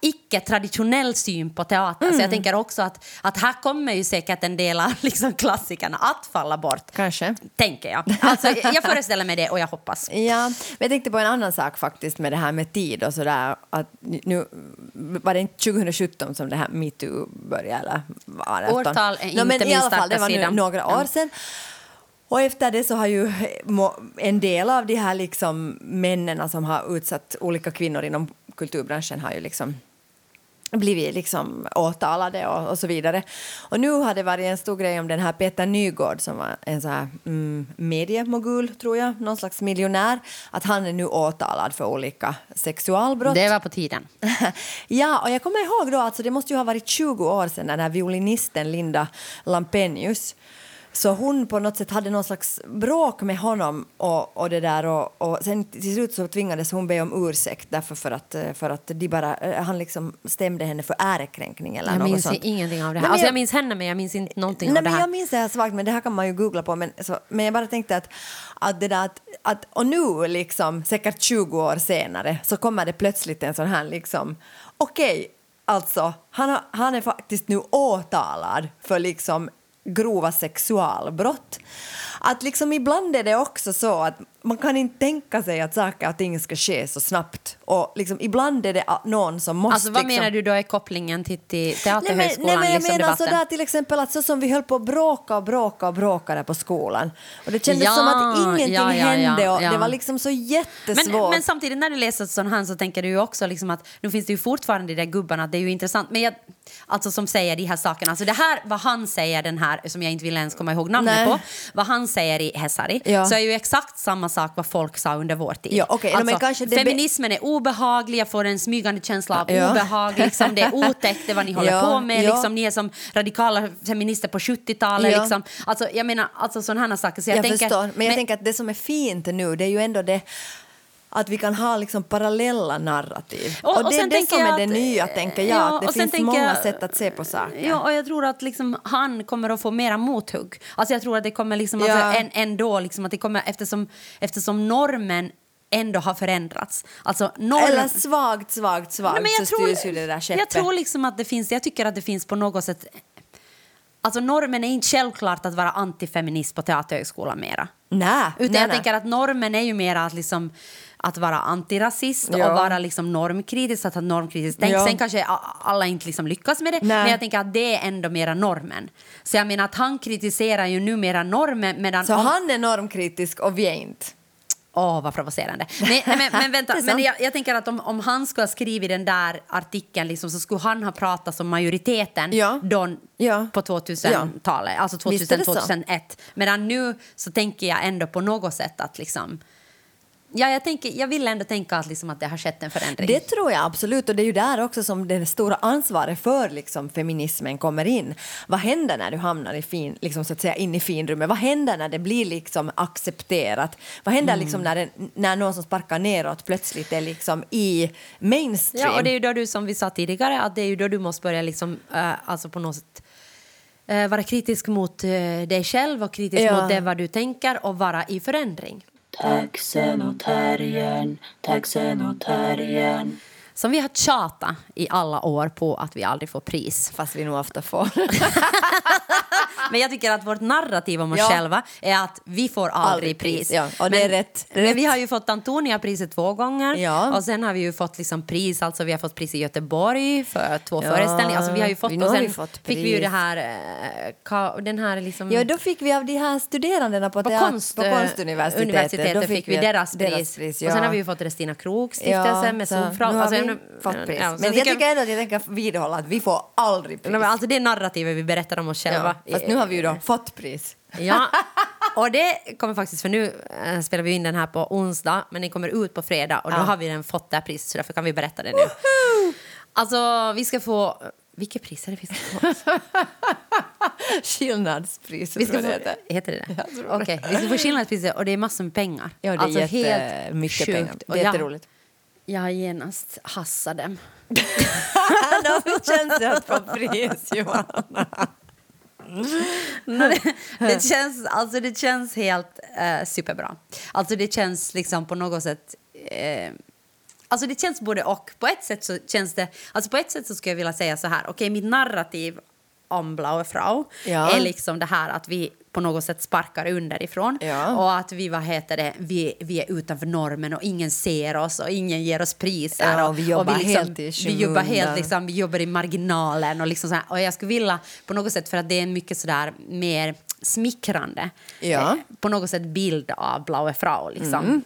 icke-traditionell syn på teater. Så jag tänker också att, att här kommer ju säkert en del av liksom klassikerna att falla bort. Kanske. Tänker jag. Alltså, jag föreställer mig det och jag hoppas. Ja, men jag tänkte på en annan sak faktiskt med det här med tid och sådär. Att nu var det inte 2017 som det här metoo började? Eller var det Årtal är inte men i min alla fall, det var nu några år sedan. Och efter det så har ju en del av de här liksom männen som har utsatt olika kvinnor inom kulturbranschen har ju liksom blivit liksom åtalade och, och så vidare. Och nu har det varit en stor grej om den här Peter Nygård som var en så här mm, mediemogul, tror jag, någon slags miljonär, att han är nu åtalad för olika sexualbrott. Det var på tiden. ja, och jag kommer ihåg då, alltså det måste ju ha varit 20 år sedan när den här violinisten Linda Lampenius så hon på något sätt hade någon slags bråk med honom och, och det där och, och sen till slut så tvingades hon be om ursäkt därför för att, eh, för att de bara, eh, han liksom stämde henne för ärekränkning eller Jag något minns sånt. ingenting av det här. Alltså, jag- jag minns henne, men jag minns inte någonting Nej, av det men här. jag minns det här svagt, men det här kan man ju googla på. Men, så, men jag bara tänkte att, att det där att, att och nu liksom, säkert 20 år senare, så kommer det plötsligt en sån här liksom, okej, alltså, han, har, han är faktiskt nu åtalad för liksom grova sexualbrott. Att liksom ibland är det också så att man kan inte tänka sig att saker och ting ska ske så snabbt. Och liksom ibland är det någon som måste... Alltså vad liksom, menar du då är kopplingen till, till Nej men, Teaterhögskolan? nej, men jag liksom, menar sådär till exempel att så som vi höll på att bråka och bråka och bråka där på skolan. Och det kändes Ja, som att ingenting ja, ja, hände och det var liksom så jättesvårt. Men, men samtidigt när du läser sån här så tänker du ju också liksom att nu finns det ju fortfarande de där gubbarna, det är ju intressant, men jag, alltså som säger de här sakerna, alltså det här vad han säger den här som jag inte vill ens komma ihåg namnet Nej. på, vad han säger i Hesari, Ja. så är ju exakt samma sak vad folk sa under vår tid. Ja, no, men alltså, be- feminismen är obehaglig, jag får en smygande känsla av Ja. obehag, liksom, det är otäckt det vad ni håller Ja, på med, liksom, ni är som radikala feminister på 70-talet. Ja. Liksom. Alltså, jag menar, alltså sådana här saker. Så jag, jag tänker, förstår, men jag tänker att det som är fint nu det är ju ändå det att vi kan ha liksom parallella narrativ. Och- Och, och det är det som är det att- nya, tänker jag. ja, att det finns många jag- sätt att se på saker. Ja, och jag tror att liksom han kommer att få mera mothugg. Alltså jag tror att det kommer liksom, Ja. alltså, en, ändå liksom att det kommer eftersom, eftersom normen ändå har förändrats. Alltså norm... Eller svagt, svagt, svagt Nej, men jag så tror, styrs ju det där skeppet. jag tror liksom att det finns, jag tycker att det finns på något sätt Alltså normen är inte självklart att vara antifeminist på Teaterhögskolan mera. Nej, Utan nej, jag nej. tänker att normen är ju mera att, liksom, att vara antirasist Ja. och vara liksom normkritisk, att ha normkritiskt tänk. Ja. Sen kanske alla inte liksom lyckas med det, Nej. men jag tänker att det är ändå mera normen. Så jag menar att han kritiserar ju numera normen medan... Så om- han är normkritisk och vi är inte. Åh, vad provocerande. Nej, nej, men, men vänta, men jag, jag tänker att om, om han skulle ha skrivit den där artikeln liksom, så skulle han ha pratat som majoriteten Ja. då, Ja. på 2000-talet, alltså Visst är det så. 2000-2001. Medan nu så tänker jag ändå på något sätt att liksom... Ja, jag, tänker, jag vill ändå tänka att, liksom, att det har skett en förändring. Det tror jag absolut och det är ju där också som det stora ansvaret för liksom, feminismen kommer in. Vad händer när du hamnar i fin, liksom, så att säga, in i finrummet? Vad händer när det blir liksom, accepterat? Vad händer Mm. liksom, när, det, när någon som sparkar neråt plötsligt är liksom, i mainstream? Ja, och det är ju då du, som vi sa tidigare, att det är ju då du måste börja liksom, eh, alltså på något sätt eh, vara kritisk mot eh, dig själv och kritisk Ja. mot det vad du tänker och vara i förändring. Taxen och terriern, taxen och terriern. Som vi har tjatat i alla år på att vi aldrig får pris. Fast vi nog ofta får. Men jag tycker att vårt narrativ om oss Ja. själva är att vi får aldrig, Aldrig pris. ja. Och det är rätt. Men vi har ju fått Antonia-priset två gånger. Ja. Och sen har vi ju fått liksom pris, alltså vi har fått pris i Göteborg för två Ja, föreställningar. Alltså vi har ju fått, nu och sen vi fått fick vi ju det här, eh, den här liksom... Ja, då fick vi av de här studerandena på, på, teat- konst, på konstuniversitetet, universitetet då fick vi deras pris. pris Och sen har vi ju fått Restina Krook stiftelse med har Alltså, vi jag- fått pris. ja, Men jag tycker ändå att jag tänker vidhålla att vi får aldrig pris. Nej, Alltså det är narrativet vi berättar om oss själva. ja, fast nu har vi ju då fått pris. Ja, och det kommer faktiskt, för nu äh, spelar vi in den här på onsdag, men den kommer ut på fredag och då Ja. har vi den fått det priset, så därför kan vi berätta det nu. Alltså, vi ska få... Vilket pris är det vi ska få? Skillnadspriset Vi ska tror få jag det heter. heter det det? Okej, vi ska få skillnadspriset och det är massor med pengar. Ja, det är alltså, jättemycket pengar. Det är jätteroligt. Jag har genast hassat dem. Då känns det att få pris, Johanna. Det, det, känns, alltså det känns helt eh, superbra. Alltså det känns liksom på något sätt... Eh, alltså det känns både och. På ett sätt så känns det... Alltså på ett sätt så skulle jag vilja säga så här. Okej, mitt narrativ om Blaue Frau Ja. är liksom det här att vi på något sätt sparkar underifrån Ja. och att vi, vad heter det, vi, vi är utanför normen och ingen ser oss och ingen ger oss priser. Ja, och vi jobbar helt i Vi jobbar helt liksom, vi jobbar i marginalen och liksom så här. Och jag skulle vilja på något sätt, för att det är en mycket sådär mer smickrande Ja. eh, på något sätt bild av Blaue Frau, liksom, Mm.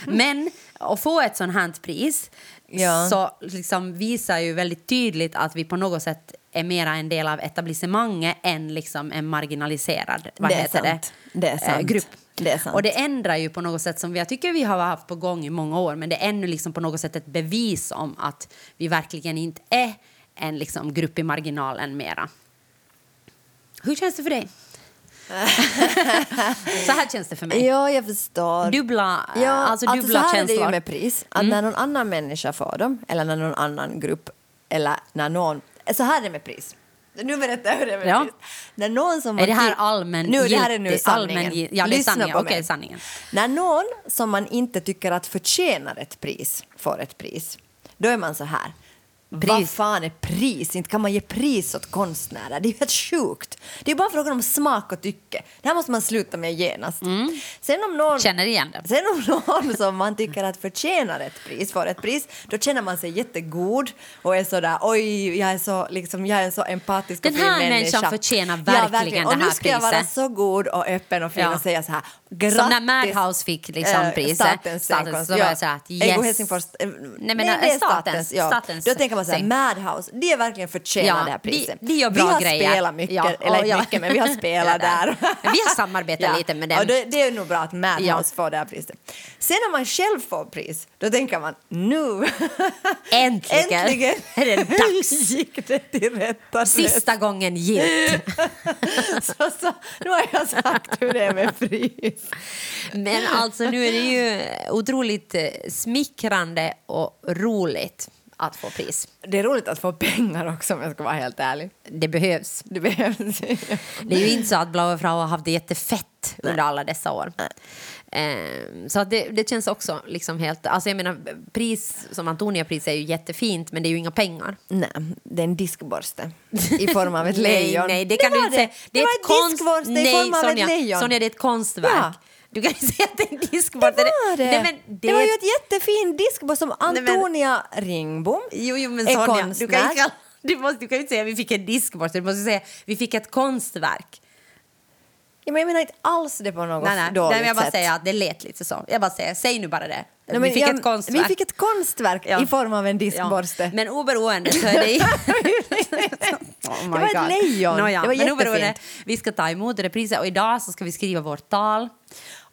Men att få ett sånt här pris Ja. så liksom visar ju väldigt tydligt att vi på något sätt är mera en del av etablissemanget än liksom en marginaliserad vad Det heter sant. Det är eh, sant. grupp. Det. Och det ändrar ju på något sätt som jag tycker vi har haft på gång i många år men det är ännu liksom på något sätt ett bevis om att vi verkligen inte är en liksom grupp i marginalen mera. Hur känns det för dig? så här känns det för mig. Ja, jag förstår. Dubbla, Ja, alltså alltså dubbla så här är det känslor. ju med pris. Att när någon annan människa får dem, eller när någon annan grupp, eller när någon... Så här är det med pris. Nu berättar jag hur det är med Ja. pris. När någon som Är det här allmän Nu, det här är nu sanningen. allmän ja, Lyssna sanningen. på Okej, mig. sanningen. När någon som man inte tycker att förtjänar ett pris får ett pris, då är man så här. Pris. Vad fan är pris? Inte kan man ge pris åt konstnärer. Det är ju helt sjukt. Det är bara frågan om smak och tycke. Det här måste man sluta med genast. Sen om någon... Känner igen det. Sen om någon som man tycker att förtjänar ett pris får ett pris, då känner man sig jättegod och är sådär oj, jag är så, liksom, jag är en så empatisk Den och fin här människa. människan förtjänar ja, verkligen Och nu här ska jag vara så god och öppen och fin Ja. och säga så här, grattis. Som när Madhouse fick liksom Eh, priset. Statens Statens, scenkonst. så var jag så här yes. Helsingfors. eh, Nej, men, det är eh, statens- ja. statens Då tänker man så här, scen. Madhouse, det är verkligen förtjänar Ja, det här de- priset. de gör vi bra har grejer. spelat mycket, Ja, eller ja. mycket, men vi har spelat där. Men vi har samarbetat lite med dem. Det, det är nog bra att Madhouse får det här priset. Sen när man själv får pris, då tänker man nu, Äntligen, äntligen är det dags. gick det till rätta. Sista gången gilt. så, så, nu har jag sagt hur det är med pris. Men alltså nu är det ju otroligt eh, smickrande och roligt att få pris. Det är roligt att få pengar också om jag ska vara helt ärlig. Det behövs. Det behövs. Det är ju inte så att Blaue Frau har haft det jättefett under alla dessa år. Ehm, så det, det känns också liksom helt... Alltså jag menar, pris som Antonia-pris är ju jättefint men det är ju inga pengar. Nej, det är en diskborste i form av ett Nej, lejon. nej, det kan du var inte säga. Det, var ett ett konst- diskborste Nej, i form av Sonja, ett lejon. Sonja, det är ett konstverk. Ja. Du kan ju säga att det är en det diskborste. var det! Nej, men det, var ju ett jättefint diskborste som men- Antonia Ringbom Jo, jo men är Sonja, du kan, konstnär. ju du, måste, du kan ju inte säga att vi fick en diskborste, du måste säga vi fick ett konstverk. Ja, men jag menar inte alls det på något Nej, nej, dåligt nej men jag bara sätt. säger att det lät lite så. Jag bara säger, säg nu bara det. Nej, men vi fick jag- ett konstverk. Vi fick ett konstverk Ja. i form av en diskborste. Ja. Men oberoende så är det... oh my Det var ett God. lejon. Nåja, Det var men oberoende, jättefint. vi ska ta emot det priset och idag så ska vi skriva vårt tal.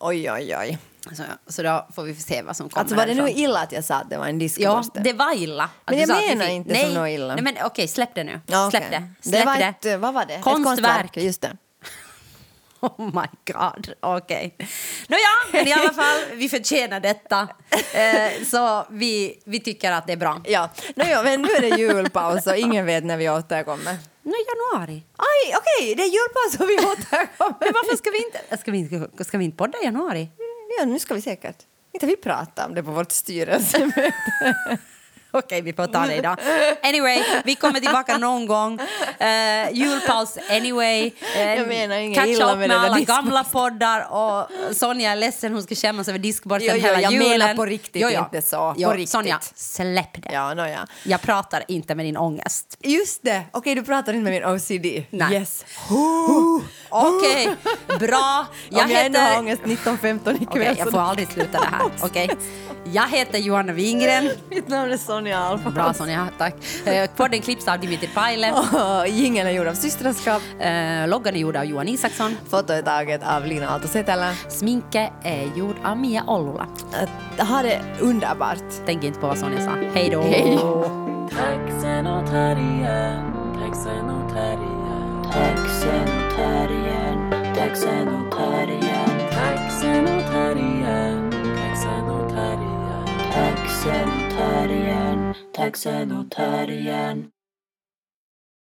Oj, oj, oj. Så, så då får vi se vad som kommer Alltså var det nu illa att jag sa att det var en Ja, diskborste? det var illa. Men jag menar inte nej, som något illa. Nej, men okej, släpp det nu. Ja, Släpp det. Släpp det var det. ett, vad var det? Ett Konstverk. konstverk, just det. Oh my god, okej. Nåja, men i alla fall, vi förtjänar detta. Eh, så vi, vi tycker att det är bra. Ja, no, ja, men nu är det julpaus och ingen vet när vi återkommer. Nu januari. Aj, okej, det är julpaus och vi återkommer. Men varför ska vi inte, ska vi inte, ska vi inte podda i januari? Ja, nu ska vi säkert. Inte vi prata om det på vårt styrelsemöte. Okej, vi får ta det idag. Anyway, vi kommer tillbaka någon gång. Uh, julpaus anyway. Uh, Jag menar inget illa med med alla diskborsten. gamla poddar. Och Sonja är ledsen, hon ska skämmas över diskborsten Jo, jo, hela jag julen. menar på riktigt, inte så. Jo, På riktigt. Sonja, släpp det. Ja, no, ja. Jag pratar inte med din ångest. Just det! Okej, du pratar inte med min OCD. Nej. Yes. Okej, bra. Jag Om jag ändå har heter... ångest 19.15 ikväll. Okej, jag får aldrig sluta det här. Okej. Jag heter Johanna Wingren. Mitt namn är Sonja Alfons. Bra Sonja, tack. Eh, Podden klipps av Dimitri Paile. Och Jingeln är gjord av systraskap. Eh, Loggan är gjord av Johan Isaksson. Foto är taget av Lina Aalto-Setälä. Sminke är gjord av Mia Ollula. Äh, Ha det underbart. Tänk inte på vad Sonja sa. Hej då! Hej. Taxenotarien, taxenotarien, taxenotarien, taxenotarien, taxenotarien.